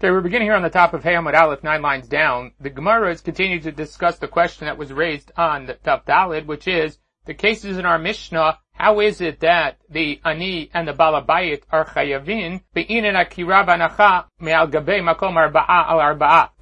Okay, we're beginning here on the top of Hayamud Aleph, nine lines down. The Gemara is continuing to discuss the question that was raised on the Tav Dalid, which is the cases in our Mishnah how is it that the ani and the balabayit are chayavin be'inin akira banacha We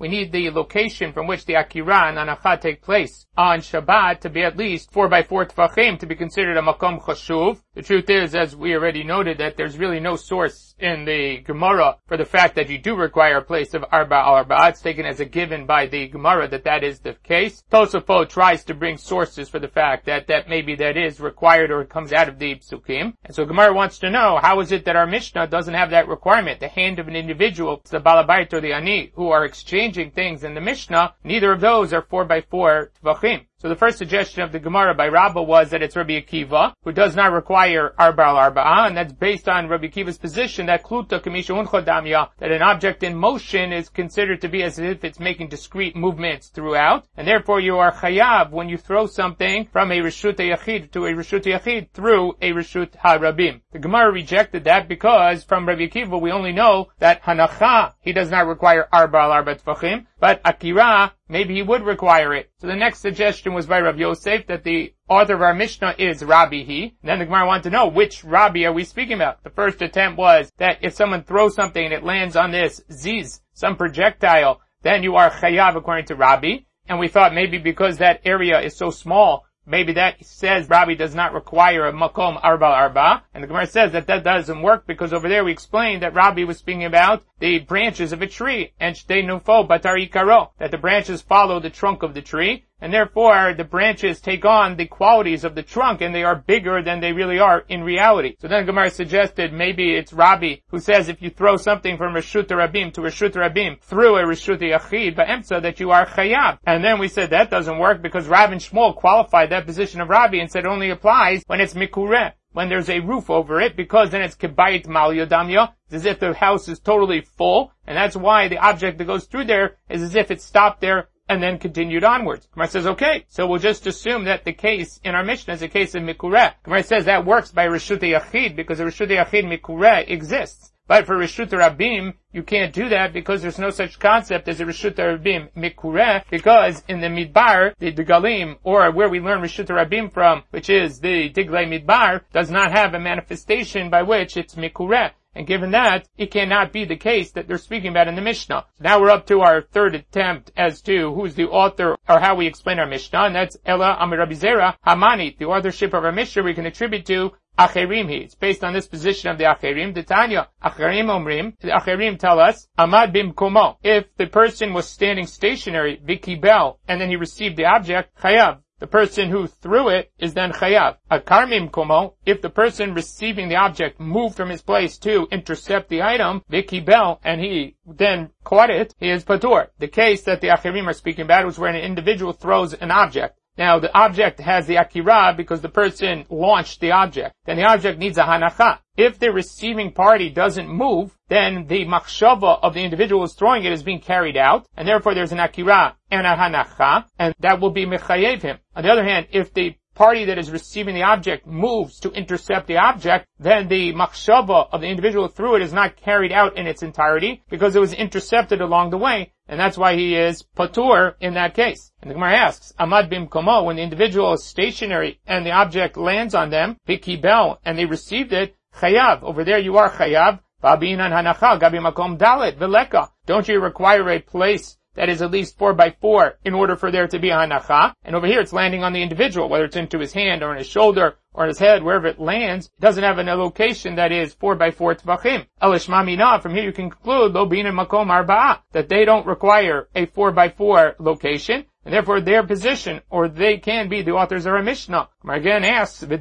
need the location from which the akira and anacha take place on Shabbat to be at least four by four tefachim to be considered a makom chashuv. The truth is, as we already noted, that there's really no source in the Gemara for the fact that you do require a place of arba al arba'a. It's taken as a given by the Gemara that that is the case. Tosafot tries to bring sources for the fact that that maybe that is required or comes out of the psukim. And so Gemara wants to know, how is it that our Mishnah doesn't have that requirement? The hand of an individual, the balabait or the ani, who are exchanging things in the Mishnah, neither of those are four by four tvachim. So the first suggestion of the Gemara by Rabbah was that it's Rabbi Akiva, who does not require arba al arba'a, and that's based on Rabbi Akiva's position that kluta kamisha unchodamya, that an object in motion is considered to be as if it's making discrete movements throughout, and therefore you are chayav when you throw something from a reshut yachid to a reshut yachid through a reshut harabim. The Gemara rejected that because from Rabbi Akiva we only know that hanacha, he does not require arba al arba tfachim, but akira, maybe he would require it. So the next suggestion was by Rav Yosef that the author of our Mishnah is Rabbi he. then the Gemara wanted to know which Rabbi are we speaking about. The first attempt was that if someone throws something and it lands on this ziz, some projectile, then you are chayav according to Rabbi. And we thought maybe because that area is so small, maybe that says Rabbi does not require a makom arba arba, and the Gemara says that that doesn't work because over there we explained that Rabbi was speaking about the branches of a tree, and shtei nufo batari karo, that the branches follow the trunk of the tree, and therefore the branches take on the qualities of the trunk and they are bigger than they really are in reality. So then Gemara suggested maybe it's Rabbi who says if you throw something from Rishut Rabim to Rishut Rabim through a Rishut Yachid Ba'emsa that you are Chayab. And then we said that doesn't work because and Shmuel qualified that position of Rabbi and said it only applies when it's Mikureh when there's a roof over it, because then it's kibayit mal yodamya, it's as if the house is totally full, and that's why the object that goes through there is as if it stopped there and then continued onwards. Gemara says, okay, so we'll just assume that the case in our Mishnah is a case of Mikureh. Gemara says that works by Rishut Yachid because the Rishut Yachid Mikureh exists. But for Rishut Rabim, you can't do that because there's no such concept as a Rishut Rabim Mikureh, because in the Midbar, the Degalim, or where we learn Rishut Rabim from, which is the Diglei Midbar, does not have a manifestation by which it's Mikureh. And given that, it cannot be the case that they're speaking about in the Mishnah. So now we're up to our third attempt as to who's the author or how we explain our Mishnah, and that's Ella Amirabizera Hamani. The authorship of our Mishnah we can attribute to Acherim he. It's based on this position of the Acherim. The Tanya, Acherim Omrim, the Acherim tell us, Amad bim komo. If the person was standing stationary, vikibel, and then he received the object, chayav. The person who threw it is then chayav. A karmim komo, if the person receiving the object moved from his place to intercept the item, vikibel, and he then caught it, he is patur. The case that the achirim are speaking about was where an individual throws an object. Now the object has the akira because the person launched the object. Then the object needs a hanacha. If the receiving party doesn't move, then the machshava of the individual who's throwing it is being carried out, and therefore there's an akira and a hanacha, and that will be mechayev him. On the other hand, if the party that is receiving the object moves to intercept the object, then the machshava of the individual through it is not carried out in its entirety because it was intercepted along the way, and that's why he is patur in that case. And the Gemara asks, Amad bim komo, when the individual is stationary and the object lands on them, bikibel, and they received it, chayav. Over there you are chayav. Don't you require a place that is at least four by four in order for there to be a hanacha. And over here it's landing on the individual, whether it's into his hand or in his shoulder or in his head, wherever it lands, it doesn't have an location that is four by four tvachim. Elishmamina, from here you can conclude, lo bin makom arba'a, that they don't require a four by four location, and therefore their position, or they can be the authors of a Mishnah. Again asks, that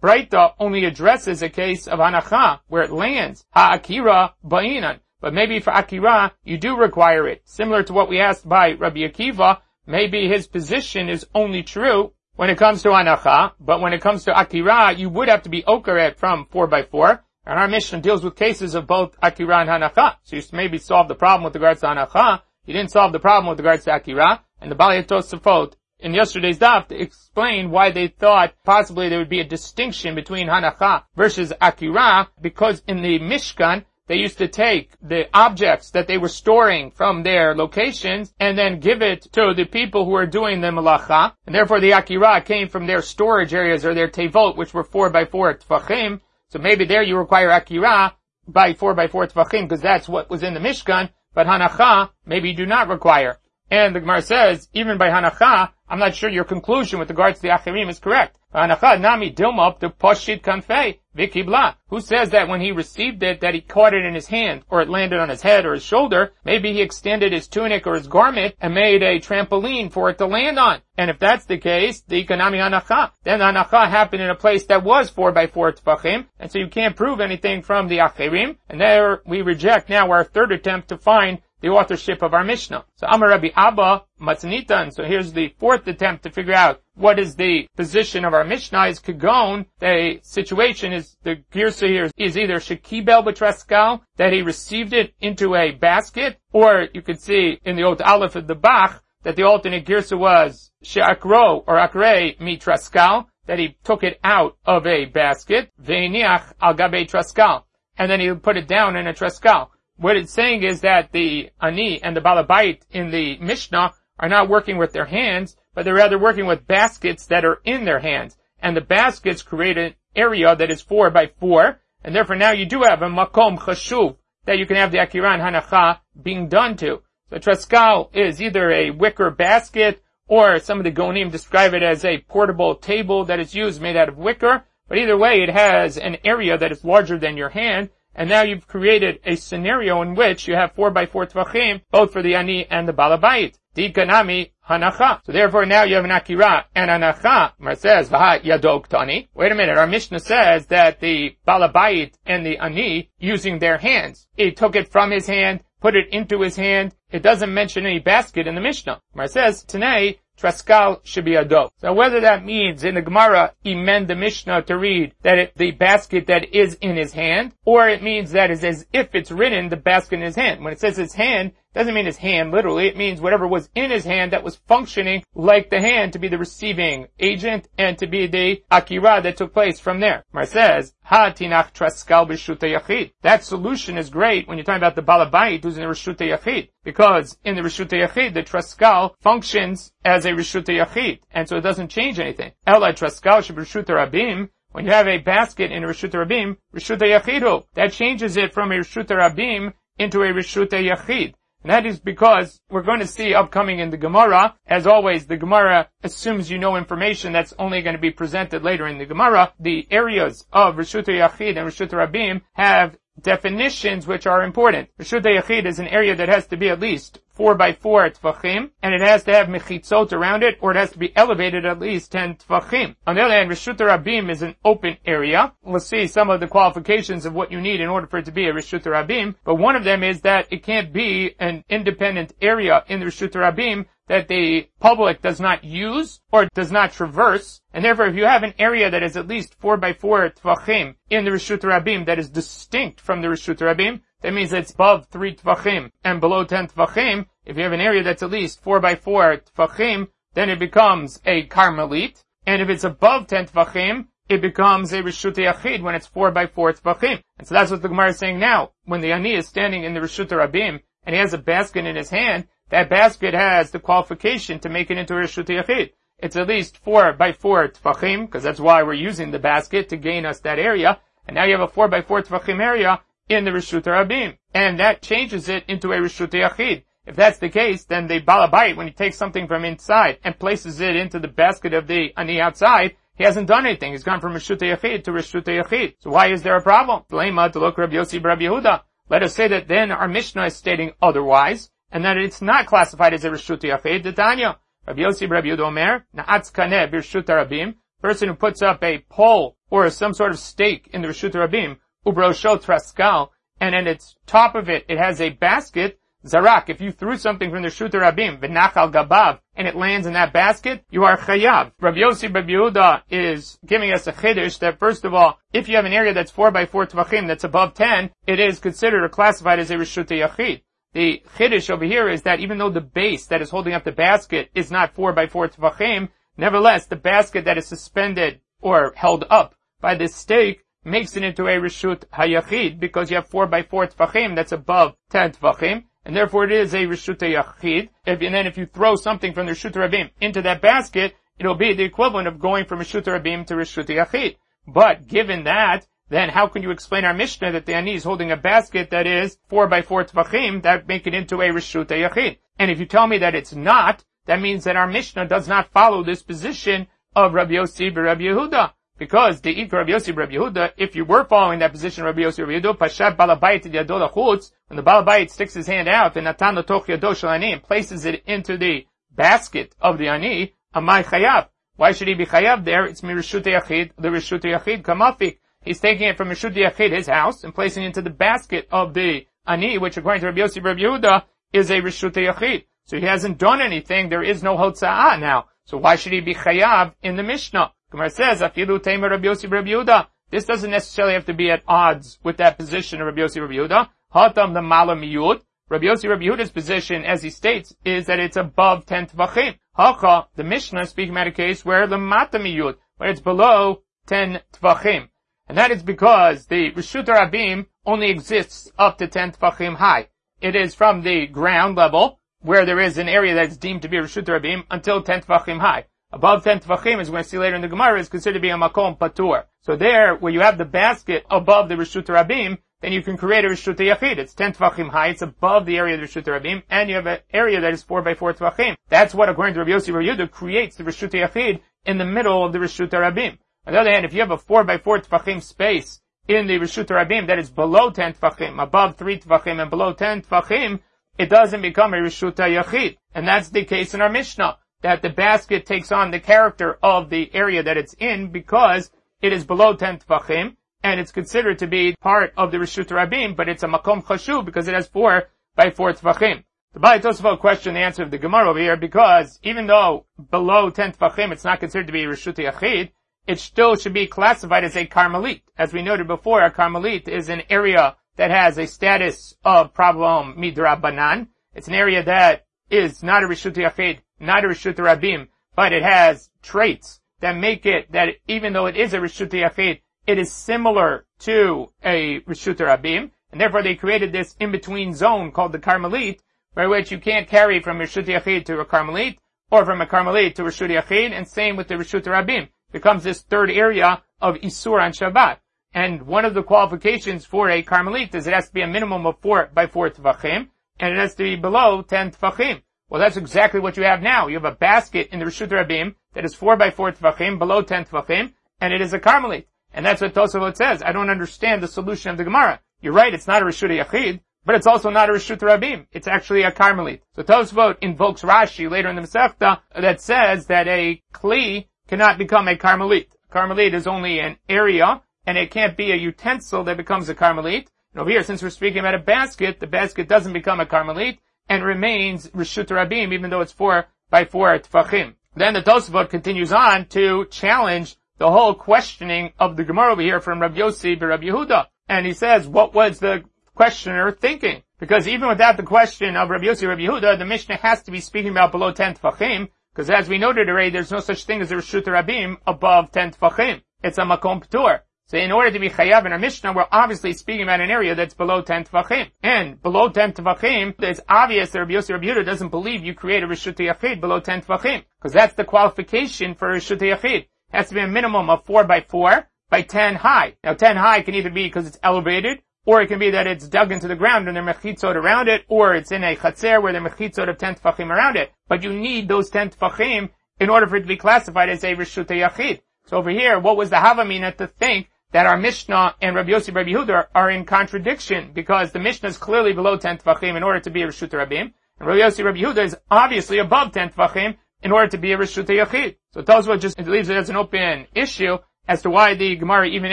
Breita only addresses a case of anacha, where it lands, ha'akira ba'inan. But maybe for Akira, you do require it. Similar to what we asked by Rabbi Akiva, maybe his position is only true when it comes to Anacha, but when it comes to Akira, you would have to be Okeret from 4x4, and our Mishnah deals with cases of both Akira and Hanacha. So you maybe solve the problem with regards to Hanacha, you didn't solve the problem with regards to Akira, and the Bali Tosafot in yesterday's daf explained why they thought possibly there would be a distinction between Hanacha versus Akira, because in the Mishkan, they used to take the objects that they were storing from their locations and then give it to the people who were doing the malacha. And therefore the akira came from their storage areas or their tevot, which were four by four tfachim. So maybe there you require akira by four by four tfachim because that's what was in the Mishkan. But hanacha, maybe you do not require. And the Gemara says, even by hanacha, I'm not sure your conclusion with regards to the achirim is correct. Hanacha nami dilma the poshit kanfei vikibla. Who says that when he received it, that he caught it in his hand, or it landed on his head or his shoulder? Maybe he extended his tunic or his garment and made a trampoline for it to land on. And if that's the case, the economy hanacha, then hanacha happened in a place that was four by four tfachim, and so you can't prove anything from the achirim. And there we reject now our third attempt to find the authorship of our Mishnah. So Amar Rabbi Abba Matznitan. So here's the fourth attempt to figure out what is the position of our Mishnah is Kagon. The situation is, the Girsa here is either Shekibel Betraskal, that he received it into a basket, or you could see in the old Aleph of the Bach, that the alternate Girsa was She'akro or Akre Mitraskal, that he took it out of a basket, Ve'niach al Gabe Traskal, and then he put it down in a Traskal. What it's saying is that the Ani and the Balabait in the Mishnah are not working with their hands, but they're rather working with baskets that are in their hands. And the baskets create an area that is four by four, and therefore now you do have a makom chashuv that you can have the akiran hanacha being done to. So traskal is either a wicker basket, or some of the Geonim describe it as a portable table that is used made out of wicker, but either way it has an area that is larger than your hand, and now you've created a scenario in which you have four by four tvachim, both for the ani and the balabait. Dikanami hanacha. So therefore now you have an akira and hanacha. It says, Vaha yadok tani. Wait a minute, our Mishnah says that the balabait and the ani using their hands. He took it from his hand, put it into his hand. It doesn't mention any basket in the Mishnah. It says, today, Traskal should be a dough. So whether that means in the Gemara, meant the Mishnah to read that it, the basket that is in his hand, or it means that is as if it's written the basket in his hand. When it says his hand, doesn't mean his hand literally, it means whatever was in his hand that was functioning like the hand to be the receiving agent and to be the akira that took place from there. Mar says, Ha tinach traskal yachid. That solution is great when you're talking about the balabait who's in the reshuta yachid. Because in the reshuta yachid, the traskal functions as a reshuta yachid. And so it doesn't change anything. Ela traskal sheb'reshuta rabim, when you have a basket in a Rishuta Rabim, Yachidu, that changes it from a Rishuta Rabim into a Rishuta Yachid. And that is because we're going to see upcoming in the Gemara, as always, the Gemara assumes you know information that's only going to be presented later in the Gemara. The areas of Rishuta Yachid and Rishuta Rabim have definitions which are important. Rishuta Yachid is an area that has to be at least four by four tfachim, and it has to have mechitzot around it, or it has to be elevated at least ten tfachim. On the other hand, Rishut Rabim is an open area. We'll see some of the qualifications of what you need in order for it to be a Rishut Rabim, but one of them is that it can't be an independent area in the Rishut Rabim that the public does not use or does not traverse. And therefore, if you have an area that is at least four by four tvachim in the Rishut Rabim that is distinct from the Rishut Rabim, that means it's above three tvachim and below ten tvachim. If you have an area that's at least four by four tvachim, then it becomes a karmelit. And if it's above ten tvachim, it becomes a Rishut Yachid when it's four by four tvachim. And so that's what the Gemara is saying now. When the Ani is standing in the Rishut Rabim and he has a basket in his hand, that basket has the qualification to make it into a Rishut Yachid. It's at least four by four tvachim, because that's why we're using the basket to gain us that area. And now you have a four by four tvachim area in the Rishut Rabim. And that changes it into a Rishut Yachid. If that's the case, then the Balabait, when he takes something from inside and places it into the basket of the Ani outside, he hasn't done anything. He's gone from Rishut Yachid to Rishut Yachid. So why is there a problem? Lema to look Rabbi Yossi Rabbi Yehuda. Let us say that then our Mishnah is stating otherwise, and that it's not classified as a Rishut Yachid, the Tanya. Rabbi Yossi Rabbi Yehuda Omer, Na'atz Kaneh Birshut Rabim, person who puts up a pole or some sort of stake in the Rishut Rabim, Ubrosho Traskal, and in its top of it, it has a basket, Zarak, if you threw something from the Shuter abim, V'nachal Gabav, and it lands in that basket, you are Chayav. Rabbi Yossi Rabbi Yehuda is giving us a chiddush that first of all, if you have an area that's 4 by 4 tvachim that's above 10, it is considered or classified as a Rishut Yachid. The chiddush over here is that even though the base that is holding up the basket is not 4 by 4 tvachim, nevertheless, the basket that is suspended or held up by this stake makes it into a Rishut Hayachid because you have 4 by 4 Tfachim that's above 10 Tfachim. And therefore it is a Rishut Hayachid. If, and then if you throw something from the Rishut Rabim into that basket, it'll be the equivalent of going from Rishut Rabim to Rishut Hayachid. But given that, then how can you explain our Mishnah that the Ani is holding a basket that is 4 by 4 Tvachim that make it into a Rishut Hayachid? And if you tell me that it's not, that means that our Mishnah does not follow this position of Rabbi Yossi Rabbi Yehuda. Because the Ikar Rabbi Yossi Rabbi Yehuda, if you were following that position Rabbi Yossi Rabbi Yehuda, Pashat Balabayit Yadol Chutz, when the Balabayit sticks his hand out and Natan Toch Yadosh Ani and places it into the basket of the Ani, Amai Chayav. Why should he be Chayav there? It's Mirishut Yachid, the Rishut Yachid Kamafik. He's taking it from Rishut Yachid, his house, and placing it into the basket of the Ani, which according to Rabbi Yossi Rabbi Yehuda, is a Rishut Yachid. So he hasn't done anything, there is no Hotza'ah now. So why should he be Chayav in the Mishnah? Gemara says, Afilu Tamer Rabbi Yossi Rabbi Yehuda. This doesn't necessarily have to be at odds with that position of Rabbi Yossi Rabbi Yehuda. Hatam the Mala Miyud. Rabbi Yossi Rabbi Yehuda's position, as he states, is that it's above 10 Tvachim. Hacha, the Mishnah speaking about a case where the Matam Miyud, where it's below 10 Tvachim. And that is because the Rishut Rabim only exists up to 10 Tvachim high. It is from the ground level, where there is an area that is deemed to be Rishut Rabim, until 10 Tvachim high. Above 10 Tvachim, as we're going to see later in the Gemara, is considered to be a Makom Patur. So there, where you have the basket above the Rishut Rabim, then you can create a Rishut Yachid. It's 10 Tvachim high, it's above the area of the Rishut Rabim, and you have an area that is 4 by 4 Tvachim. That's what, according to Rabbi Yossi Rabbi creates the Rishut Yachid in the middle of the Rishut Rabim. On the other hand, if you have a 4 by 4 Tvachim space in the Rishut Rabim that is below 10 Tvachim, above 3 Tvachim, and below 10 Tvachim, it doesn't become a Rishut Yachid. And that's the case in our Mishnah that the basket takes on the character of the area that it's in because it is below 10 tfachim and it's considered to be part of the Rishut Rabim, but it's a makom chashuv because it has four by four tfachim. The Bali Tosafot question the answer of the Gemara over here because even though below 10 tfachim it's not considered to be Rishut Yachid, it still should be classified as a Carmelit. As we noted before, a Carmelit is an area that has a status of problem midrabanan. It's an area that is not a Rishut Yachid, not a Rishut Rabim, but it has traits that make it that even though it is a Rishut Yachid, it is similar to a Rishut Rabim, and therefore they created this in-between zone called the Carmelit, by which you can't carry from Rishut Yachid to a Carmelit, or from a Carmelit to Rishut Yachid, and same with the Rishut Rabim. It becomes this third area of Isur on Shabbat. And one of the qualifications for a Carmelit is it has to be a minimum of four by four Tvachim, and it has to be below 10 Tvachim. Well, that's exactly what you have now. You have a basket in the Rishut Rabim that is 4 by 4 Tvachim, below 10 Tvachim, and it is a Carmelit. And that's what Tosafot says. I don't understand the solution of the Gemara. You're right, it's not a Rishut Yachid, but it's also not a Rishut Rabim. It's actually a Carmelit. So Tosafot invokes Rashi later in the Masechta that says that a Kli cannot become a Carmelit. Carmelit is only an area, and it can't be a utensil that becomes a Carmelit. And over here, since we're speaking about a basket, the basket doesn't become a Carmelit, and remains Rishut Rabim, even though it's four by four Tfachim. Then the Tosafot continues on to challenge the whole questioning of the Gemara over here from Rabbi Yossi and Rabbi Yehuda. And he says, what was the questioner thinking? Because even without the question of Rabbi Yossi Rabbi Yehuda, the Mishnah has to be speaking about below 10 Tfachim, because as we noted already, there's no such thing as a Rishut Rabim above 10 Tfachim. It's a Makom Ptur. So in order to be chayav in our Mishnah, we're obviously speaking about an area that's below 10 tvachim. And below 10 tvachim, it's obvious that Rabbi Yossi Rabbi Yehuda doesn't believe you create a Rishut Yachid below 10 tvachim. Because that's the qualification for a Rishut Yachid. It has to be a minimum of 4 by 4 by 10 high. Now 10 high can either be because it's elevated, or it can be that it's dug into the ground and there are mechitzot around it, or it's in a chatzer where there are mechitzot of 10 tfachim around it. But you need those 10 tfachim in order for it to be classified as a Rishut Yachid. So over here, what was the Havamina to think that our Mishnah and Rabbi Yossi Rabbi Yehuda are in contradiction because the Mishnah is clearly below 10 Tvachim in order to be a Rishut Rabim, and Rabbi Yossi Rabbi Yehuda is obviously above 10 Tvachim in order to be a Rishut Yachid. So Tosfot just leaves it as an open issue as to why the Gemara even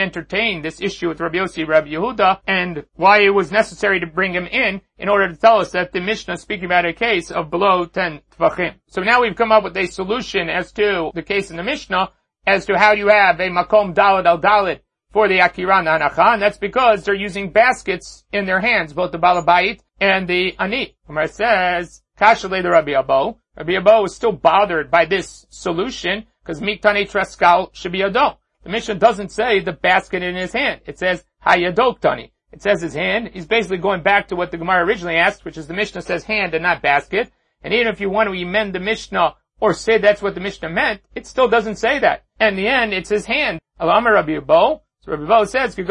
entertained this issue with Rabbi Yossi Rabbi Yehuda and why it was necessary to bring him in in order to tell us that the Mishnah is speaking about a case of below 10 Tvachim. So now we've come up with a solution as to the case in the Mishnah as to how you have a Makom Dalad al Dalad for the Akiran Hanacha, and that's because they're using baskets in their hands, both the Balabait and the Ani. Umar says, Kashale the Rabbi Abo. Rabbi Abo is still bothered by this solution, because Miktani Traskal should be Ado. the Mishnah doesn't say the basket in his hand. It says Hayadoktani. It says his hand. He's basically going back to what the Gemara originally asked, which is the Mishnah says hand and not basket. And even if you want to amend the Mishnah or say that's what the Mishnah meant, it still doesn't say that. In the end, it's his hand. Alama Rabbi Bo. So Rabbi Bo says, It's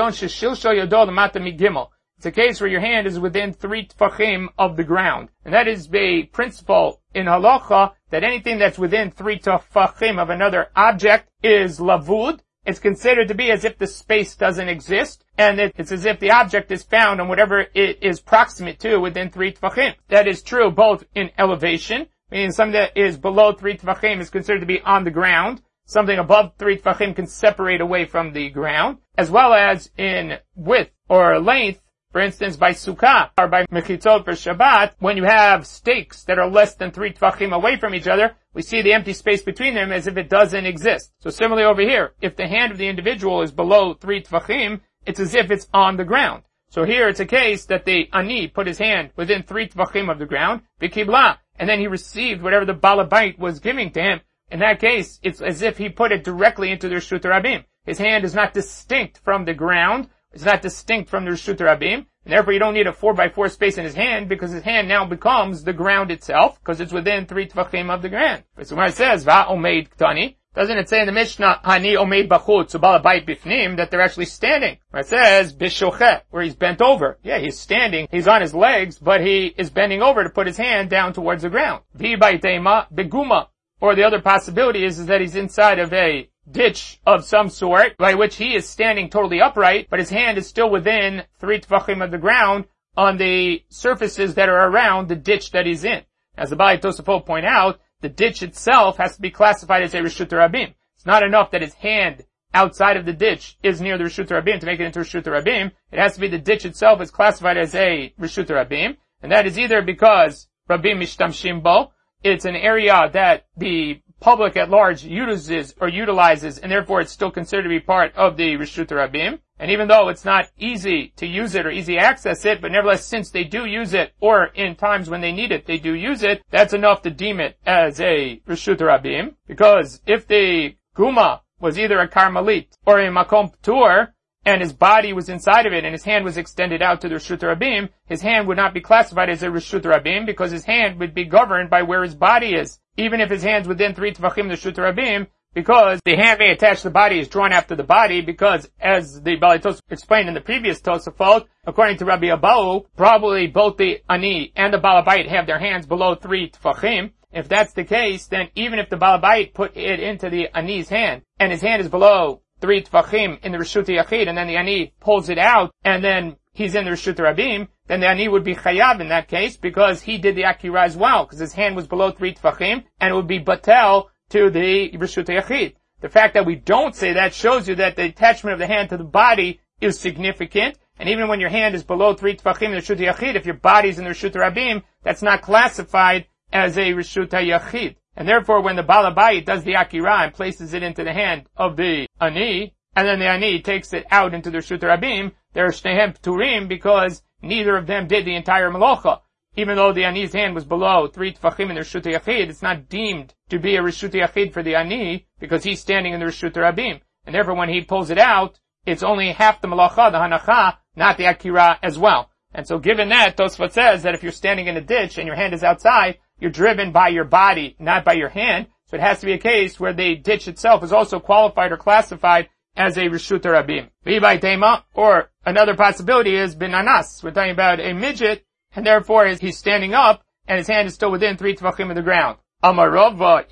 a case where your hand is within three tfachim of the ground. And that is a principle in halacha that anything that's within three tfachim of another object is lavud, it's considered to be as if the space doesn't exist, and it's as if the object is found on whatever it is proximate to within three tvachim. That is true both in elevation, meaning something that is below three tvachim is considered to be on the ground, something above three tvachim can separate away from the ground, as well as in width or length, for instance, by sukkah or by mechitzot for Shabbat, when you have stakes that are less than three tvachim away from each other, we see the empty space between them as if it doesn't exist. So similarly over here, if the hand of the individual is below three tvachim, it's as if it's on the ground. So here it's a case that the ani put his hand within three tvachim of the ground, vikibla, and then he received whatever the balabait was giving to him. In that case, it's as if he put it directly into the Rishut Rabim. His hand is not distinct from the ground, it's not distinct from the Rishut Rabim, and therefore you don't need a 4 by 4 space in his hand because his hand now becomes the ground itself because it's within three tvachim of the ground. So when it says, Va omeid ktani, doesn't it say in the Mishnah, Hani omeid bachut, subalabait bifnim, that they're actually standing? Where it says, bishochet, where he's bent over. Yeah, he's standing, he's on his legs, but he is bending over to put his hand down towards the ground. Vi baitema beguma. Or the other possibility is, is that he's inside of a ditch of some sort, by which he is standing totally upright, but his hand is still within three tvachim of the ground on the surfaces that are around the ditch that he's in. As the Bali Tosafot point out, the ditch itself has to be classified as a Rishut Rabim. It's not enough that his hand outside of the ditch is near the Rishut Rabim to make it into Rishut Rabim. It has to be the ditch itself is classified as a Rishut Rabim, and that is either because Rabim Mishtamshim Bo, it's an area that the public at large uses or utilizes, and therefore it's still considered to be part of the Rishut Rabim. And even though it's not easy to use it or easy access it, but nevertheless, since they do use it, or in times when they need it, they do use it, that's enough to deem it as a Rishut Rabim. Because if the Guma was either a Carmelit or a Makom Ptur, and his body was inside of it and his hand was extended out to the Rishut Rabim, his hand would not be classified as a Rishut Rabim because his hand would be governed by where his body is. Even if his hand's within three Tvachim the Rishut Rabim, because the hand may attach the body is drawn after the body because as the Balitos explained in the previous Tosafot, according to Rabbi Abahu, probably both the Ani and the Balabait have their hands below three Tvachim. If that's the case, then even if the Balabait put it into the Ani's hand, and his hand is below three tvachim in the Rishut Yachid, and then the Ani pulls it out, and then he's in the Rishut Rabim, then the Ani would be chayav in that case, because he did the Akira as well, because his hand was below three tvachim, and it would be batel to the Rishut Yachid. The fact that we don't say that shows you that the attachment of the hand to the body is significant, and even when your hand is below three tvachim in the Rishut Yachid, if your body's in the Rishut Rabim, that's not classified as a Rishut Yachid. And therefore, when the Balabayit does the Akira and places it into the hand of the Ani, and then the Ani takes it out into the Rishut Rabim, they're Shnehem Pturim because neither of them did the entire Malocha. Even though the Ani's hand was below three Tfachim in the Rishut Yachid, it's not deemed to be a Rishut Yachid for the Ani because he's standing in the Rishut Rabim. And therefore, when he pulls it out, it's only half the Malacha, the Hanacha, not the Akira as well. And so given that, Tosfot says that if you're standing in a ditch and your hand is outside, you're driven by your body, not by your hand. So it has to be a case where the ditch itself is also qualified or classified as a Rishut Rabim. V'ibay Tema, or another possibility is Binanas. We're talking about a midget, and therefore he's standing up, and his hand is still within three tvachim of the ground. Amarova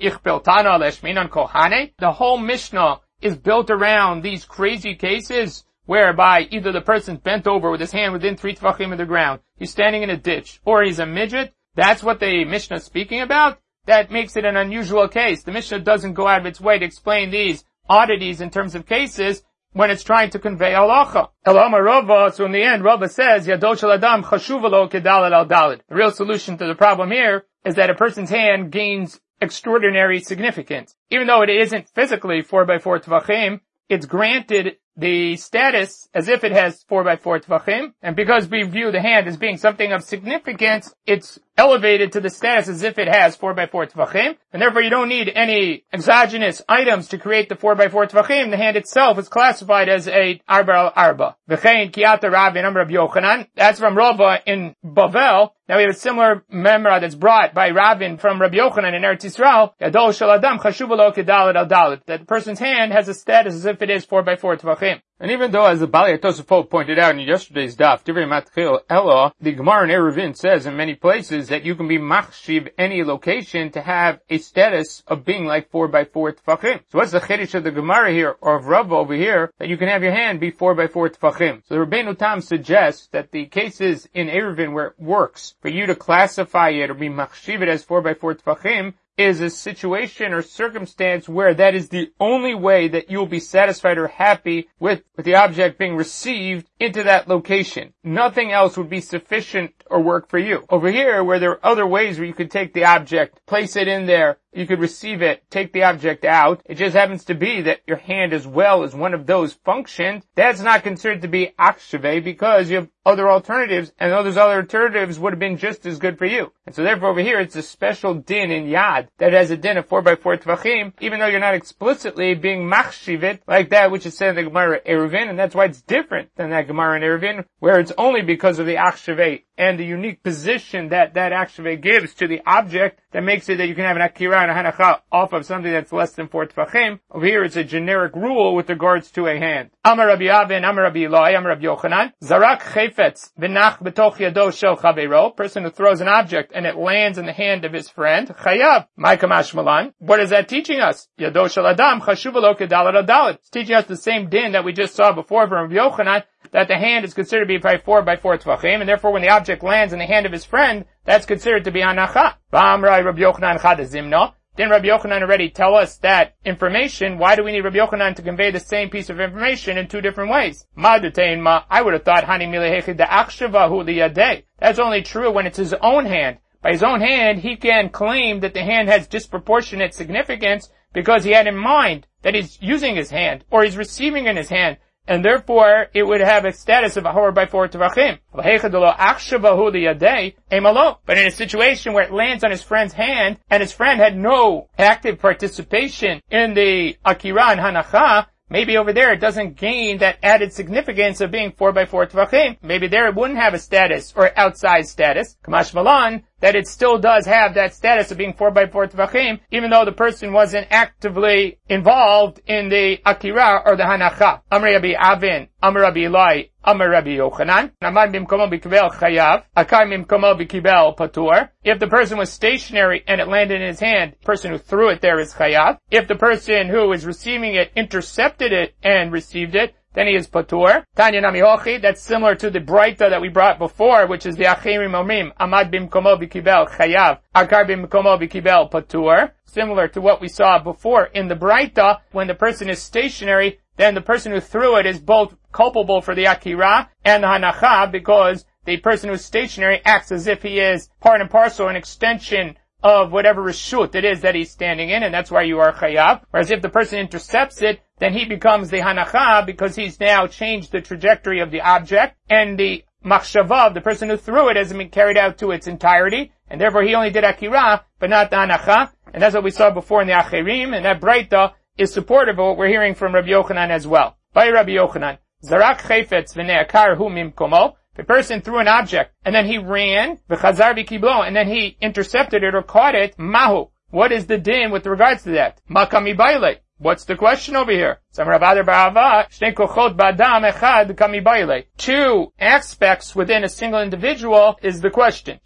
kohane. The whole Mishnah is built around these crazy cases whereby either the person's bent over with his hand within three tvachim of the ground, he's standing in a ditch, or he's a midget, that's what the Mishnah is speaking about? That makes it an unusual case. The Mishnah doesn't go out of its way to explain these oddities in terms of cases when it's trying to convey halacha. Elama Rava, so in the end, Rava says, Adam al dalid. The real solution to the problem here is that a person's hand gains extraordinary significance. Even though it isn't physically 4 by 4 tvachim, it's granted the status as if it has 4 by 4 tvachim, and because we view the hand as being something of significance, it's elevated to the status as if it has 4 by 4 tvachim, and therefore you don't need any exogenous items to create the 4 by 4 tvachim. The hand itself is classified as a arba al arba. V'chein kiyata Ravin Rabbi Yochanan. That's from Rava in Bavel. Now we have a similar memra that's brought by Ravin from Rabbi Yochanan in Eretz Yisrael. Yadol shel adam chashuv al dalit. That person's hand has a status as if it is 4 by 4. And even though, as the Bali Tosafot pointed out in yesterday's daf, Divrei Matchil Ella, the Gemara in Eruvin says in many places that you can be machshiv any location to have a status of being like 4 by 4 tfachim. So what's the chiddush of the Gemara here, or of Rav over here, that you can have your hand be 4 by 4 tfachim? So the Rabbeinu Tam suggests that the cases in Eruvin where it works for you to classify it or be machshiv it as 4 by 4 tfachim is a situation or circumstance where that is the only way that you'll be satisfied or happy with, with the object being received into that location. Nothing else would be sufficient or work for you. Over here, where there are other ways where you could take the object, place it in there, you could receive it, take the object out. It just happens to be that your hand as well is one of those functions. That's not considered to be akshave because you have other alternatives and those other alternatives would have been just as good for you. And so therefore over here it's a special din in yad that has a din of 4x4 tvachim even though you're not explicitly being machshivit like that which is said in the Gemara Eruvin and that's why it's different than that Gemara in Eruvin where it's only because of the akshave and the unique position that that akshave gives to the object that makes it that you can have an akira and a hanacha off of something that's less than four tefachim. Over here it's a generic rule with regards to a hand. Amar Rabbi Avin, Amar Rabbi Ilai, Amar Rabbi Yochanan, Zarak chayfetz v'nach betoch yado shel chavero, person who throws an object and it lands in the hand of his friend, chayav, kamash malan. What is that teaching us? Yado shel adam chashuv lo kedalat. It's teaching us the same din that we just saw before from Rabbi Yochanan, that the hand is considered to be by four by four tvachim, and therefore when the object lands in the hand of his friend, that's considered to be anacha. V'amrai Rabbi Yochanan didn't Rabbi Yochanan already tell us that information? Why do we need Rabbi Yochanan to convey the same piece of information in two different ways? I would have thought That's only true when it's his own hand. By his own hand, he can claim that the hand has disproportionate significance because he had in mind that he's using his hand or he's receiving in his hand and therefore it would have a status of a hor by four tevachim. But in a situation where it lands on his friend's hand, and his friend had no active participation in the akira and hanacha, Maybe over there it doesn't gain that added significance of being 4 by 4 tvachim. Maybe there it wouldn't have a status or outside status. Kamash Malan, that it still does have that status of being 4 by 4 tvachim, even though the person wasn't actively involved in the akira or the hanacha. Amr Rabbi Avin, Amr Rabbi Ilai, Amr Rabbi Yochanan, Namad bimkomo bikibel chayav, Akar bimkomo bikibel patur. If the person was stationary and it landed in his hand, the person who threw it there is chayav. If the person who was receiving it intercepted it and received it, then he is patur. Tanya nami that's similar to the Breita that we brought before, which is the achirim omrim, amad bimkomo bikibel chayav, akar bimkomo bikibel patur. Similar to what we saw before in the Breita, when the person is stationary, then the person who threw it is both culpable for the akira and the hanacha because the person who's stationary acts as if he is part and parcel, an extension of whatever reshut it is that he's standing in, and that's why you are chayav. Whereas if the person intercepts it, then he becomes the hanacha because he's now changed the trajectory of the object, and the machshava, the person who threw it, hasn't been carried out to its entirety, and therefore he only did akira, but not the hanacha, and that's what we saw before in the achirim, and that breita is supportive of what we're hearing from Rabbi Yochanan as well. By Rabbi Yochanan, zarak chayfetz v'ne'akar hu mimkomo, the person threw an object, and then he ran, v'chazar v'kiblo, and then he intercepted it or caught it, mahu. What is the din with regards to that? Makami baile. What's the question over here? Two aspects within a single individual is the question.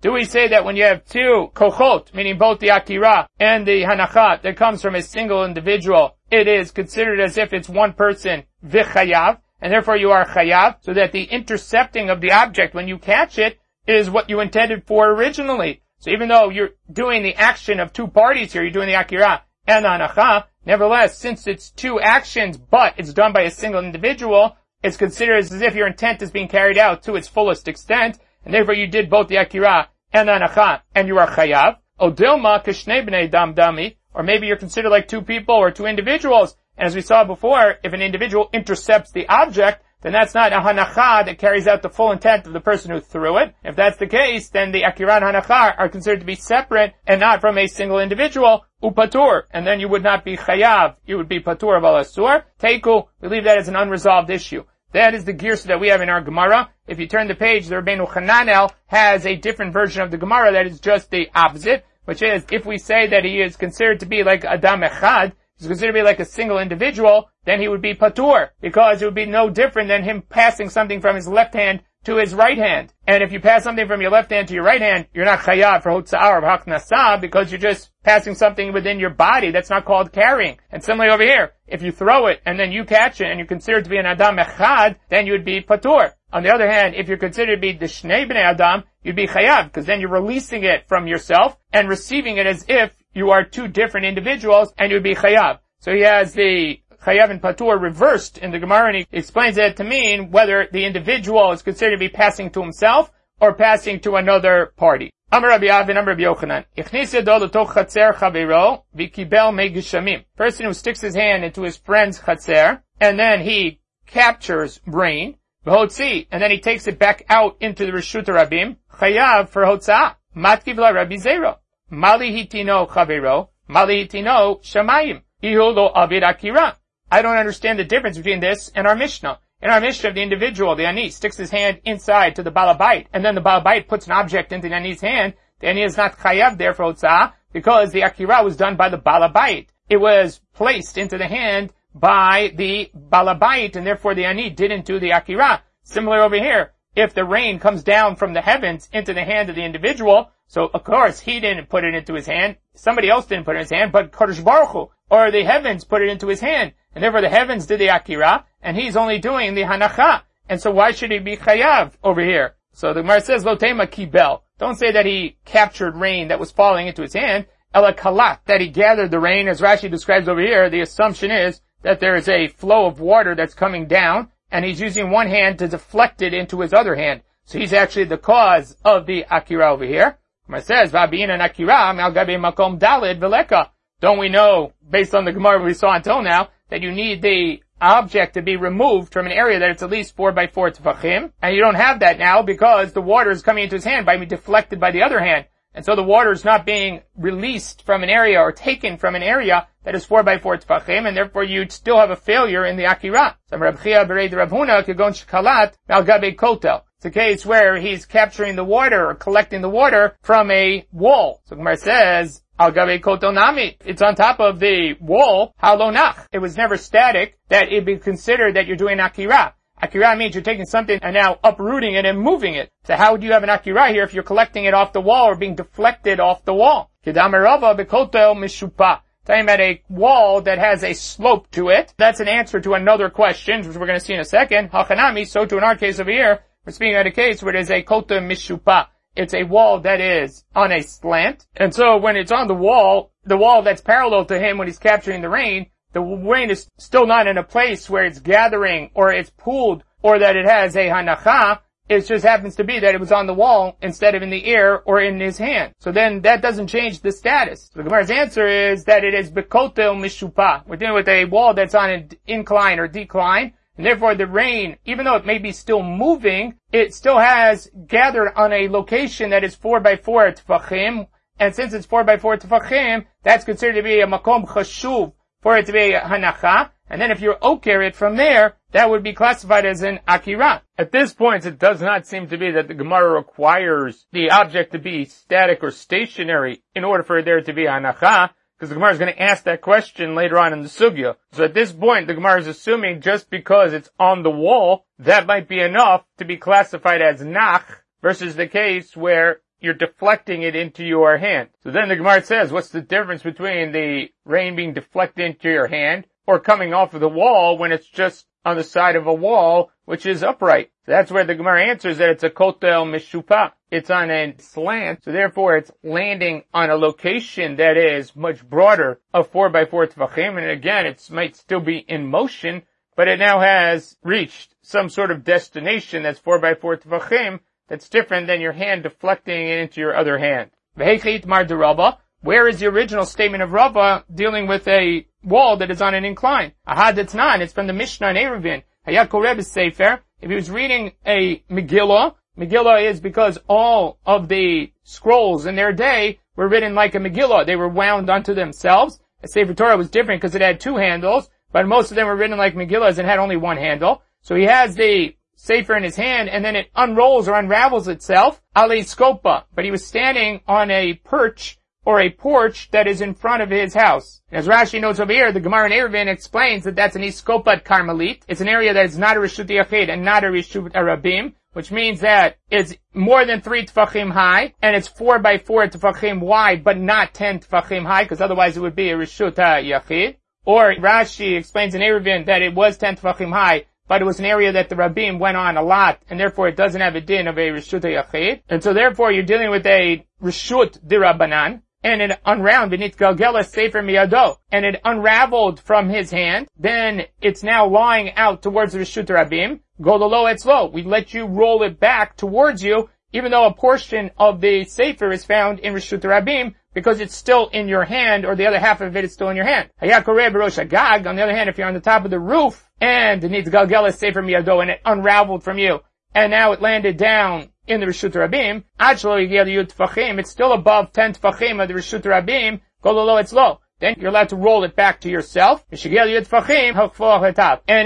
Do we say that when you have two kochot, meaning both the akira and the hanachat, that comes from a single individual, it is considered as if it's one person, vichayav, and therefore you are chayav, so that the intercepting of the object when you catch it is what you intended for originally. So even though you're doing the action of two parties here, you're doing the akira and anacha, nevertheless, since it's two actions, but it's done by a single individual, it's considered as if your intent is being carried out to its fullest extent, and therefore you did both the akira and anacha, and you are chayav. Odilma kishne b'nei dam dami, or maybe you're considered like two people or two individuals, as we saw before, if an individual intercepts the object, then that's not a hanacha that carries out the full intent of the person who threw it. If that's the case, then the akiran hanacha are considered to be separate and not from a single individual, upatur, and then you would not be chayav, you would be patur of al-asur. Teiku, we leave that as an unresolved issue. That is the girsa that we have in our Gemara. If you turn the page, the Rabbeinu Hananel has a different version of the Gemara that is just the opposite, which is if we say that he is considered to be like Adam Echad, he's considered to be like a single individual, then he would be Patur, because it would be no different than him passing something from his left hand to his right hand. And if you pass something from your left hand to your right hand, you're not chayav for hotza'ar or haknasa because you're just passing something within your body. That's not called carrying. And similarly over here, if you throw it and then you catch it and you're considered to be an adam echad, then you would be patur. On the other hand, if you're considered to be the shnei b'nei adam, you'd be chayav because then you're releasing it from yourself and receiving it as if you are two different individuals and you'd be chayav. So he has the Chayav and Patur reversed in the Gemara, and he explains that to mean whether the individual is considered to be passing to himself or passing to another party. Amar Rabbi Avin, Amar Rabbi Yochanan. Person who sticks his hand into his friend's chatzer, and then he captures brain, and then he takes it back out into the Rishut Rabim, chayav for hotzah. Matkiv la Rabbi Zeira. Mali hitino chavero, mali hitino shamayim. Ihu lo avid akira. I don't understand the difference between this and our Mishnah. In our Mishnah, the individual, the Ani, sticks his hand inside to the Balabait, and then the Balabait puts an object into the Ani's hand. The Ani is not chayav there for Otzah, because the Akira was done by the Balabait. It was placed into the hand by the Balabait, and therefore the Ani didn't do the Akira. Similar over here. If the rain comes down from the heavens into the hand of the individual, so of course he didn't put it into his hand, somebody else didn't put it in his hand, but Kodesh Baruch Hu, or the heavens put it into his hand. And therefore the heavens did the Akira, and he's only doing the Hanacha. And so why should he be Chayav over here? So the Gemara says, Lotema Kibel. Don't say that he captured rain that was falling into his hand. Ela Kalat, that he gathered the rain, as Rashi describes over here. The assumption is that there is a flow of water that's coming down, and he's using one hand to deflect it into his other hand. So he's actually the cause of the Akira over here. Gemara says, Vabin and Akira, Malgabe Makom Dalid Veleka. Don't we know, based on the Gemara we saw until now, that you need the object to be removed from an area that it's at least 4 by 4 tefachim, and you don't have that now because the water is coming into his hand by being deflected by the other hand. And so the water is not being released from an area or taken from an area that is 4 by 4 tefachim, and therefore you'd still have a failure in the akira. It's a case where he's capturing the water or collecting the water from a wall. So Gemara says, it's on top of the wall, halonach. It was never static, that it be considered that you're doing akira. Akira means you're taking something and now uprooting it and moving it. So how do you have an akira here if you're collecting it off the wall or being deflected off the wall? Kedamerava bekotel mishupa. Talking about a wall that has a slope to it. That's an answer to another question, which we're going to see in a second. Hachanami, so to in our case over here, we're speaking about a case where there's a kota mishupa it's a wall that is on a slant. And so when it's on the wall, the wall that's parallel to him when he's capturing the rain, the rain is still not in a place where it's gathering or it's pooled or that it has a hanacha. It just happens to be that it was on the wall instead of in the air or in his hand. So then that doesn't change the status. So the Gemara's answer is that it is bekotel mishupa. We're dealing with a wall that's on an incline or decline and therefore the rain, even though it may be still moving, it still has gathered on a location that is 4 by 4 tefachim. And since it's 4 by 4 tefachim, that's considered to be a makom chashuv for it to be a hanacha. And then if you oker it from there, that would be classified as an akira. At this point, it does not seem to be that the Gemara requires the object to be static or stationary in order for there to be hanacha because the Gemara is going to ask that question later on in the sugya. So at this point, the Gemara is assuming just because it's on the wall, that might be enough to be classified as nach, versus the case where you're deflecting it into your hand. So then the Gemara says, what's the difference between the rain being deflected into your hand or coming off of the wall when it's just on the side of a wall, which is upright. So that's where the Gemara answers that it's a kotel mishupa. It's on a slant, so therefore it's landing on a location that is much broader of 4 by 4 tvachim, and again, it might still be in motion, but it now has reached some sort of destination that's 4 by 4 tvachim that's different than your hand deflecting it into your other hand. Where is the original statement of Rava dealing with a wall that is on an incline? Ahad Etnan, it's from the Mishnah in Eruvin. Hayat Sefer. If he was reading a Megillah, Megillah is because all of the scrolls in their day were written like a Megillah. They were wound unto themselves. A Sefer Torah was different because it had two handles, but most of them were written like Megillahs and had only one handle. So he has the Sefer in his hand and then it unrolls or unravels itself. Ali Scopa. But he was standing on a perch or a porch that is in front of his house. As Rashi notes over here, the Gemara in Eruvin explains that that's an Iskopat Carmelit. It's an area that is not a Rishut Yachid and not a Rishut Arabim, which means that it's more than three tefachim high, and it's four by four tefachim wide, but not ten tefachim high, because otherwise it would be a Rishut Yachid. Or Rashi explains in Eruvin that it was ten tefachim high, but it was an area that the Rabbim went on a lot, and therefore it doesn't have a din of a Rishut Yachid. And so therefore you're dealing with a Rishut Dirabanan, and it unround beneath Galgela Sefer Miyado, and it unraveled from his hand, then it's now lying out towards the Rishut Rabim, Gololo Etzlo. We let you roll it back towards you, even though a portion of the Sefer is found in Rishut Rabim, because it's still in your hand, or the other half of it is still in your hand. On the other hand, if you're on the top of the roof, and it needs Galgela Sefer Miyado, and it unraveled from you, and now it landed down in the Rishut Rabim, Achlo Yud Tfachim, it's still above 10 Tfachim of the Rishut Rabim, go low, it's low. Then you're allowed to roll it back to yourself. And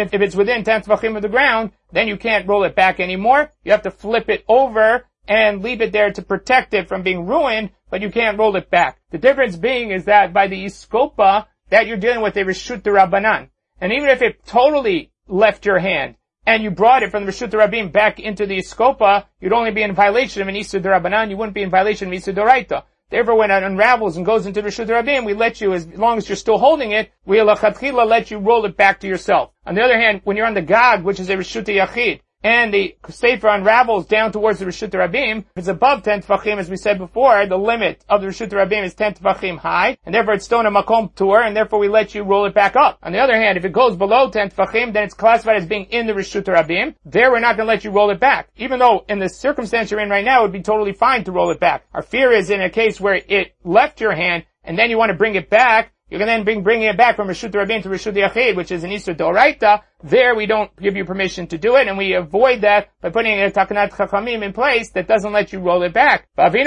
if, if it's within 10 Tfachim of the ground, then you can't roll it back anymore. You have to flip it over and leave it there to protect it from being ruined, but you can't roll it back. The difference being is that by the iskopa, that you're dealing with a Rishut Rabbanan. And even if it totally left your hand, and you brought it from the Rishut Rabim back into the Iskopa, you'd only be in violation of an Isur Rabbanan, you wouldn't be in violation of Isur Doraita. Therefore, when it unravels and goes into the Rishut Rabim, we let you, as long as you're still holding it, we let you roll it back to yourself. On the other hand, when you're on the Gag, which is a Rishut Yachid, and the Sefer unravels down towards the Rishut Rabim, if it's above 10 Tfachim, as we said before, the limit of the Rishut Rabim is 10 Tfachim high, and therefore it's in a Makom tour, and therefore we let you roll it back up. On the other hand, if it goes below 10 Tfachim, then it's classified as being in the Rishut Rabim. There we're not going to let you roll it back. Even though in the circumstance you're in right now, it would be totally fine to roll it back. Our fear is in a case where it left your hand, and then you want to bring it back, you can then bring bringing it back from Rishut Rabim to Rishut Yachid, which is an Isur Doraita. There we don't give you permission to do it, and we avoid that by putting a Takanat Chachamim in place that doesn't let you roll it back. Why does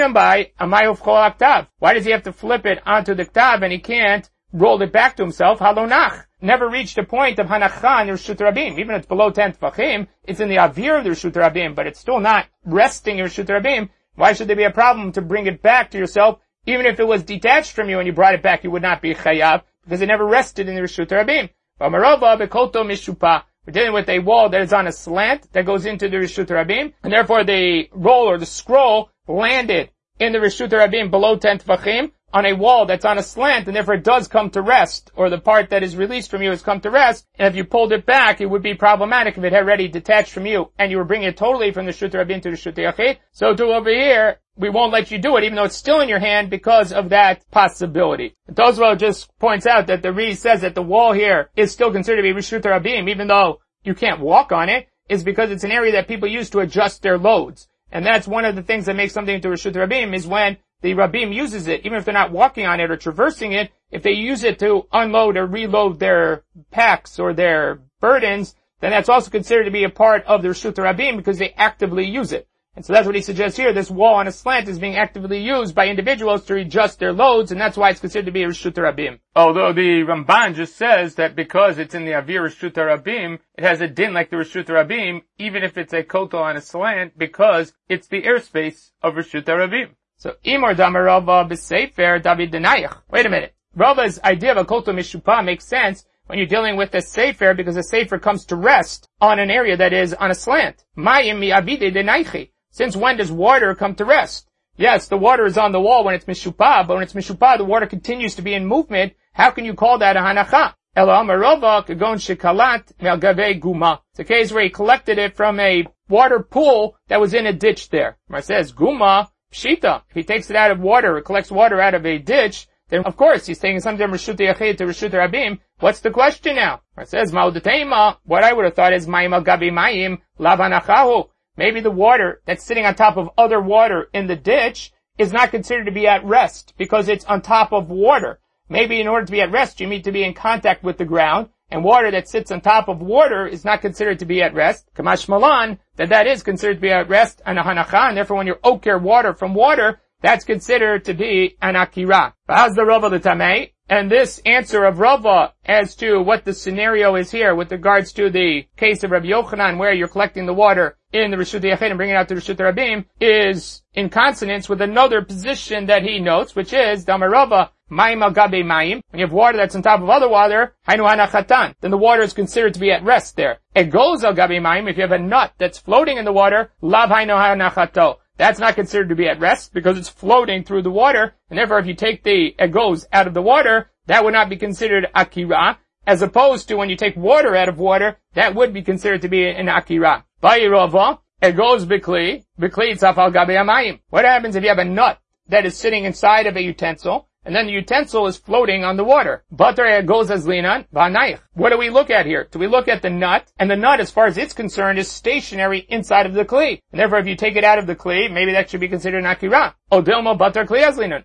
he have to flip it onto the Ktav and he can't roll it back to himself? Halonach. Never reached a point of Hanacha in Rishut Rabim. Even if it's below 10 Tfachim, it's in the Avir of the Rishut Rabim, but it's still not resting in Rishut Rabim. Why should there be a problem to bring it back to yourself even if it was detached from you and you brought it back, you would not be chayav because it never rested in the Rishut Rabim. We're dealing with a wall that is on a slant that goes into the Rishut Rabim, and therefore the roll or the scroll landed in the Rishut Rabim below 10 Tfachim, on a wall that's on a slant and therefore it does come to rest, or the part that is released from you has come to rest, and if you pulled it back, it would be problematic if it had already detached from you, and you were bringing it totally from the Shut Rabin to the Shut Yachid. So to over here, we won't let you do it, even though it's still in your hand because of that possibility. Tosfot just points out that the Re says that the wall here is still considered to be Rishut Rabim, even though you can't walk on it, is because it's an area that people use to adjust their loads. And that's one of the things that makes something into Rishut Rabim is when the Rabim uses it, even if they're not walking on it or traversing it, if they use it to unload or reload their packs or their burdens, then that's also considered to be a part of the Rishut Rabim because they actively use it. And so that's what he suggests here. This wall on a slant is being actively used by individuals to adjust their loads, and that's why it's considered to be a Rishut Rabim. Although the Ramban just says that because it's in the Avir Rishut Rabim, it has a din like the Rishut Rabim, even if it's a kotel on a slant, because it's the airspace of Rishut Rabim. So, Imor Damarava B'Sefer David Denayach. Wait a minute. Rava's idea of a kotel mishupa makes sense when you're dealing with a sefer because a sefer comes to rest on an area that is on a slant. Mayim mi avide. Since when does water come to rest? Yes, the water is on the wall when it's mishupa, but when it's mishupa, the water continues to be in movement. How can you call that a hanacha? It's a case where he collected it from a water pool that was in a ditch there. It says guma pshita. If he takes it out of water, or collects water out of a ditch, then of course he's taking something from Rishut Yachid to Rishut Rabim. What's the question now? It says Ma'udatema. What I would have thought is Mayim al Gabi Mayim Lavanachahu. Maybe the water that's sitting on top of other water in the ditch is not considered to be at rest because it's on top of water. Maybe in order to be at rest, you need to be in contact with the ground, and water that sits on top of water is not considered to be at rest. Kamash Malan, that that is considered to be at rest, and a hanacha, and therefore when you okir water from water, that's considered to be an akira. But How's the Rava the Tamei? And this answer of Rava as to what the scenario is here with regards to the case of Rabbi Yochanan where you're collecting the water in the Rishut Yachid and bringing it out to Rishut Rabim is in consonance with another position that he notes, which is Damarava Maim al gabe maim. When you have water that's on top of other water, hainu hanachatan. Then the water is considered to be at rest there. It goes al gabe maim. If you have a nut that's floating in the water, lav hainu hanachato. That's not considered to be at rest because it's floating through the water, and therefore if you take the egos out of the water, that would not be considered akira, as opposed to when you take water out of water, that would be considered to be an akira. Bayirova, egos bikli, bikli tzaf al gabe amayim. What happens if you have a nut that is sitting inside of a utensil, and then the utensil is floating on the water. Goes as What do we look at here? Do we look at the nut? And the nut, as far as it's concerned, is stationary inside of the kli. And therefore, if you take it out of the kli, maybe that should be considered an akira. Odilmo butter kli as linan.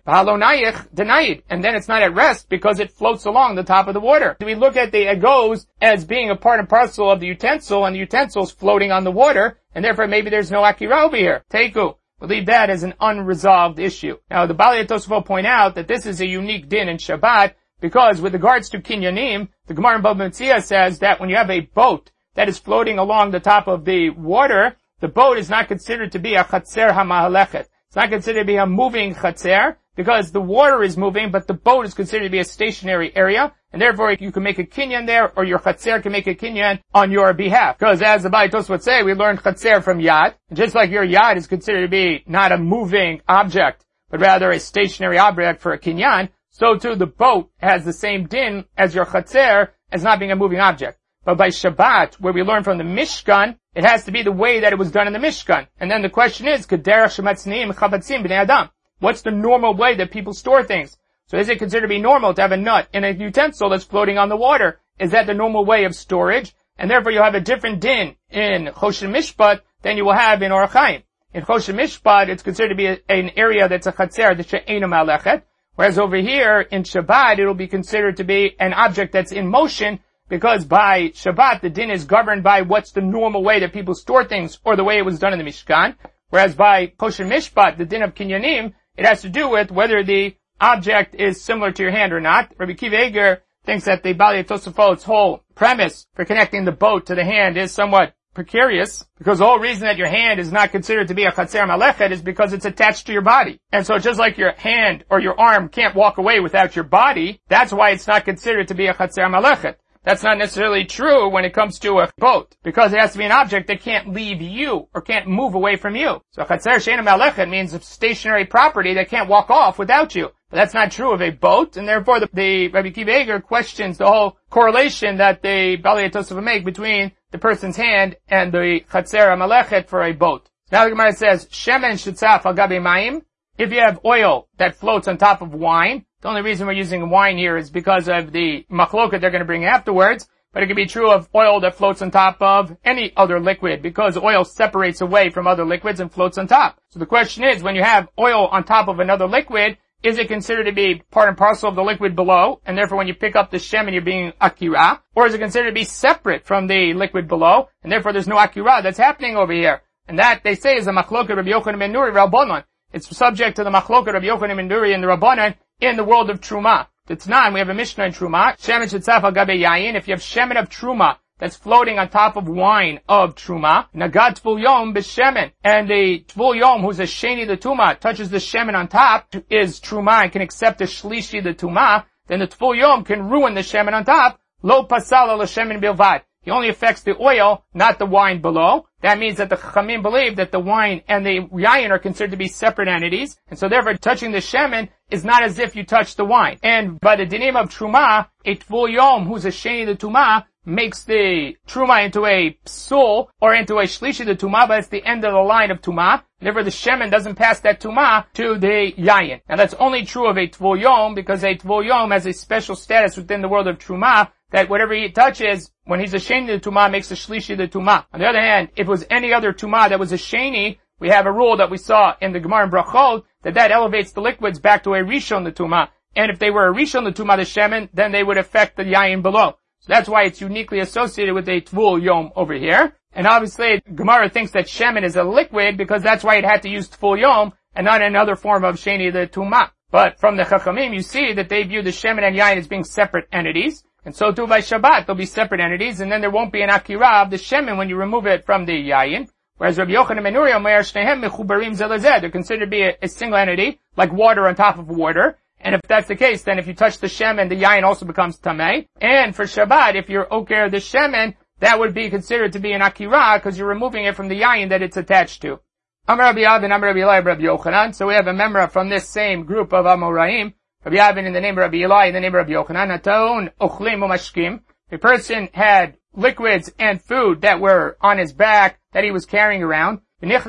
denied. And then it's not at rest because it floats along the top of the water. Do we look at the egos as being a part and parcel of the utensil, and the utensil is floating on the water, and therefore maybe there's no akira over here. Teiku. We'll leave that as an unresolved issue. Now, the Bali Tosfot point out that this is a unique din in Shabbat because with regards to kinyanim, the Gemara in Bava says that when you have a boat that is floating along the top of the water, the boat is not considered to be a chatzer hamahalechet. It's not considered to be a moving chatzer because the water is moving, but the boat is considered to be a stationary area, and therefore you can make a kinyan there, or your chatzer can make a kinyan on your behalf. Because as the Baitos would say, we learned chatzer from yad, just like your yad is considered to be not a moving object, but rather a stationary object for a kinyan, so too the boat has the same din as your chatzer as not being a moving object. But by Shabbat, where we learn from the Mishkan, it has to be the way that it was done in the Mishkan. And then the question is, Kederach Shematzniim Chabatzim B'nei Adam. What's the normal way that people store things? So is it considered to be normal to have a nut in a utensil that's floating on the water? Is that the normal way of storage? And therefore you have a different din in Choshen Mishpat than you will have in Orachaim. In Choshen Mishpat, it's considered to be a, an area that's a chatzer, the she'ena malechet. Whereas over here, in Shabbat, it'll be considered to be an object that's in motion, because by Shabbat, the din is governed by what's the normal way that people store things, or the way it was done in the Mishkan. Whereas by Choshen Mishpat, the din of Kinyanim, it has to do with whether the object is similar to your hand or not. Rabbi Kiva Eger thinks that the Bali Tosafot's whole premise for connecting the boat to the hand is somewhat precarious because the whole reason that your hand is not considered to be a chatzer malechet is because it's attached to your body. And so just like your hand or your arm can't walk away without your body, that's why it's not considered to be a chatzer malechet. That's not necessarily true when it comes to a boat, because it has to be an object that can't leave you or can't move away from you. So chatzer sheina malechet means a stationary property that can't walk off without you. But that's not true of a boat, and therefore the, the Rabbi Kiva questions the whole correlation that the Bali Tosafah make between the person's hand and the chatzer malechet for a boat. Now the Gemara says, Shemen shitzaf al gabi. If you have oil that floats on top of wine, the only reason we're using wine here is because of the machloket they're going to bring afterwards, but it can be true of oil that floats on top of any other liquid because oil separates away from other liquids and floats on top. So the question is, when you have oil on top of another liquid, is it considered to be part and parcel of the liquid below, and therefore when you pick up the shem and you're being akira, or is it considered to be separate from the liquid below, and therefore there's no akira that's happening over here? And that, they say, is a machloket Rabbi Yochanan ben Nuri Rabbanon. It's subject to the machloket Rabbi Yochanan ben Nuri and the Rabbanon, in the world of Truma. Titnan, we have a Mishnah in Truma. Shemen shetzaf al gabe yayin. If you have shemen of Truma that's floating on top of wine of Truma, nagat tvul yom b'shemen. And the tvul yom, who's a sheni the Tuma, touches the shemen on top, is Truma and can accept the shlishi the Tuma, then the tvul yom can ruin the shemen on top. Lo pasala l'shemen bilvad. He only affects the oil, not the wine below. That means that the Chachamim believe that the wine and the yayin are considered to be separate entities, and so therefore touching the shemen is not as if you touch the wine. And by the dinim of truma, a tvul who's a sheni the tuma, makes the truma into a psul or into a shlishi the tuma, but it's the end of the line of tuma. Therefore, the shemen doesn't pass that tuma to the yayin. Now, that's only true of a tvul because a tvul has a special status within the world of truma that whatever he touches, when he's a sheni the tuma, makes a shlishi the tuma. On the other hand, if it was any other tuma that was a sheni, we have a rule that we saw in the Gemara in Brachot that that elevates the liquids back to a rishon the tumah. And if they were a rishon the tumah the shemen, then they would affect the yayin below. So that's why it's uniquely associated with a tvul yom over here. And obviously, Gemara thinks that shemen is a liquid because that's why it had to use tvul yom and not another form of sheni the tumah. But from the chachamim, you see that they view the shemen and yayin as being separate entities. And so too by Shabbat, there'll be separate entities, and then there won't be an akira of the shemen when you remove it from the yayin. Whereas Rabbi Yochanan ben Nuri Omer Shnehem Mechubarim Zelazed, they're considered to be a, a, single entity, like water on top of water. And if that's the case, then if you touch the shemen, the yayin also becomes tameh. And for Shabbat, if you're oker the shemen, that would be considered to be an akira, because you're removing it from the yayin that it's attached to. Amar Rabbi Avin, Amar Rabbi Rabbi Yochanan. So we have a member from this same group of Amoraim. Rabbi Avin in the name of Rabbi Ilai, in the name of Rabbi Yochanan. Ataon ochlim umashkim. A person had liquids and food that were on his back that he was carrying around. If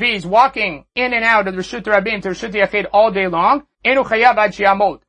he's walking in and out of the Rishut Rabim to Rishut Yachid all day long, enu chayav ad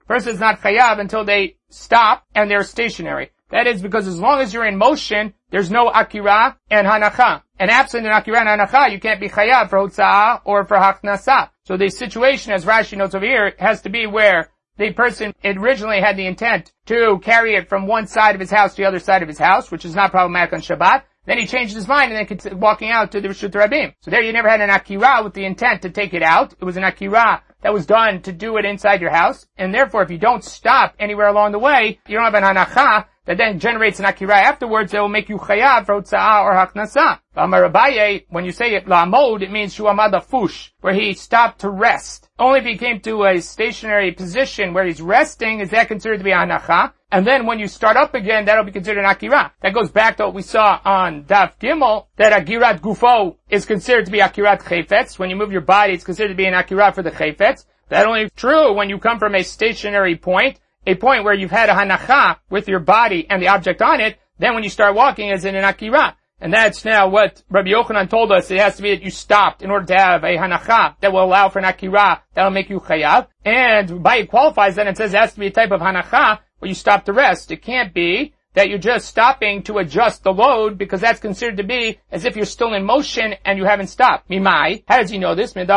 Person is not chayav until they stop and they're stationary. That is because as long as you're in motion, there's no akira and hanacha. And absent an akira and hanacha, you can't be chayav for hotza'ah or for haknasa. So the situation, as Rashi notes over here, has to be where the person originally had the intent to carry it from one side of his house to the other side of his house, which is not problematic on Shabbat. Then he changed his mind and then walking out to the Rishut Rabim. So there you never had an Akira with the intent to take it out. It was an Akira that was done to do it inside your house. And therefore, if you don't stop anywhere along the way, you don't have an Hanacha, that then generates an akira afterwards that will make you chayav for utza'ah or haknasa. Amarabaye, when you say it la'amod, it means shuamada fush, where he stopped to rest. Only if he came to a stationary position where he's resting is that considered to be anacha. And then when you start up again, that'll be considered an akira. That goes back to what we saw on Daf Gimel, that akirat gufo is considered to be akirat chayfetz. When you move your body, it's considered to be an akirat for the chayfetz. That only true when you come from a stationary point a point where you've had a hanacha with your body and the object on it, then when you start walking is in an akira. And that's now what Rabbi Yochanan told us. It has to be that you stopped in order to have a hanacha that will allow for an akira that will make you chayav. And by it qualifies that it says it has to be a type of hanacha where you stop to rest. It can't be that you're just stopping to adjust the load because that's considered to be as if you're still in motion and you haven't stopped. Mimai, how does he know this? If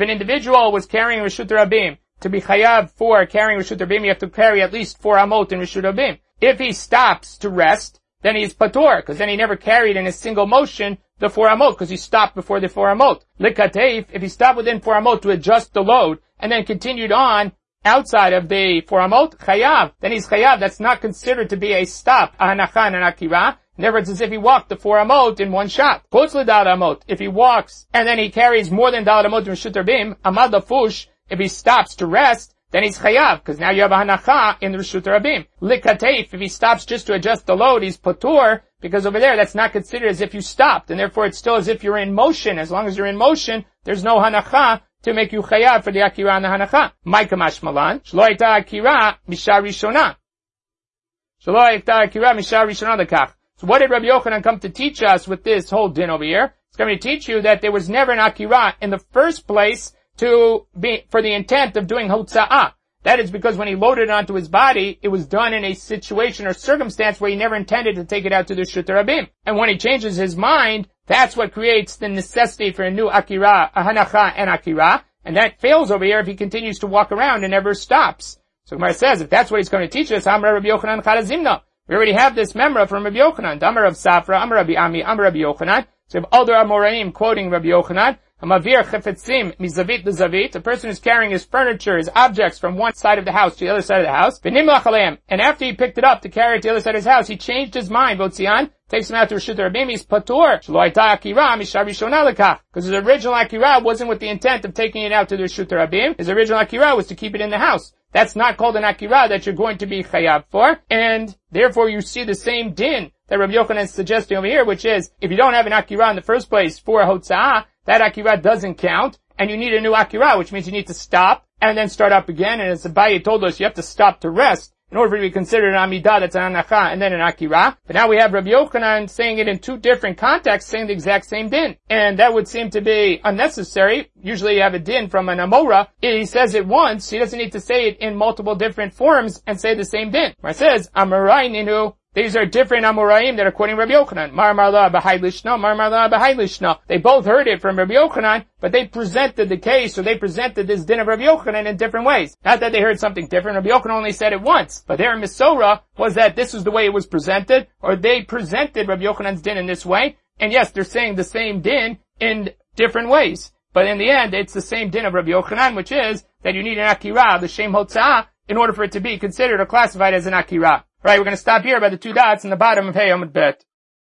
an individual was carrying Rishut Rabim to be chayav for carrying Rishut Rabim, you have to carry at least four amot in Rishut Rabim. If he stops to rest, then he's patur, because then he never carried in a single motion the four amot, because he stopped before the four amot. Likateif, if he stopped within four amot to adjust the load, and then continued on outside of the four amot, chayav, then he's chayav. That's not considered to be a stop, ahanachan and akira. Other words, as if he walked the four amot in one shot. L'dal amot. If he walks, and then he carries more than dal amot in Rishut Rabim, amad fush, if he stops to rest, then he's chayav, because now you have a hanacha in the Rishut Rabim. Likatef, if he stops just to adjust the load, he's patur, because over there that's not considered as if you stopped, and therefore it's still as if you're in motion. As long as you're in motion, there's no hanacha to make you chayav for the akira and the hanacha. Maikamash malan, shloita akira mishar rishona. Shloita akira mishar rishona lekach. So what did Rabbi Yochanan come to teach us with this whole din over here? It's coming to teach you that there was never an akira in the first place to be, for the intent of doing hotza'ah. That is because when he loaded it onto his body, it was done in a situation or circumstance where he never intended to take it out to the Shutarabim. And when he changes his mind, that's what creates the necessity for a new Akira, a Hanacha and Akira. And that fails over here if he continues to walk around and never stops. So Gemara says, if that's what he's going to teach us, Amar Rabbi Yochanan Charazimna. We already have this memra from Rabbi Yochanan. Amar Rav Safra, Amar Rabbi Ami, Amar Rabbi Yochanan. So we have other Amoraim quoting Rabbi Yochanan. Hamavir chefetzim mizavit lezavit. A person who's carrying his furniture, his objects from one side of the house to the other side of the house. And after he picked it up to carry it to the other side of his house, he changed his mind. Votzian takes him out to Rishut Rabim. He's patur. Because his original akira wasn't with the intent of taking it out to the Rishut Rabim. His original akira was to keep it in the house. That's not called an akira that you're going to be chayav for. And therefore you see the same din that Rabbi Yochanan is suggesting over here, which is, if you don't have an akira in the first place for a hotza'ah, that akira doesn't count, and you need a new akira, which means you need to stop and then start up again. And as Abaye told us, you have to stop to rest in order to be considered an amidah that's an anacha and then an akira. But now we have Rabbi Yochanan saying it in two different contexts, saying the exact same din. And that would seem to be unnecessary. Usually you have a din from an amora. He says it once, he doesn't need to say it in multiple different forms and say the same din. Where it says, Amarai ninu these are different Amoraim that are quoting Rabbi Yochanan. Mar Marla B'Hai Lishna, Mar B'Hai Lishna. They both heard it from Rabbi Yochanan, but they presented the case, or they presented this din of Rabbi Yochanan in different ways. Not that they heard something different. Rabbi Yochanan only said it once, but their Misora was that this was the way it was presented, or they presented Rabbi Yochanan's din in this way, and yes, they're saying the same din in different ways. But in the end, it's the same din of Rabbi Yochanan, which is that you need an akira, the shem hotzah, in order for it to be considered or classified as an akira. Right, we're going to stop here by the two dots in the bottom of Hei Amud Bet.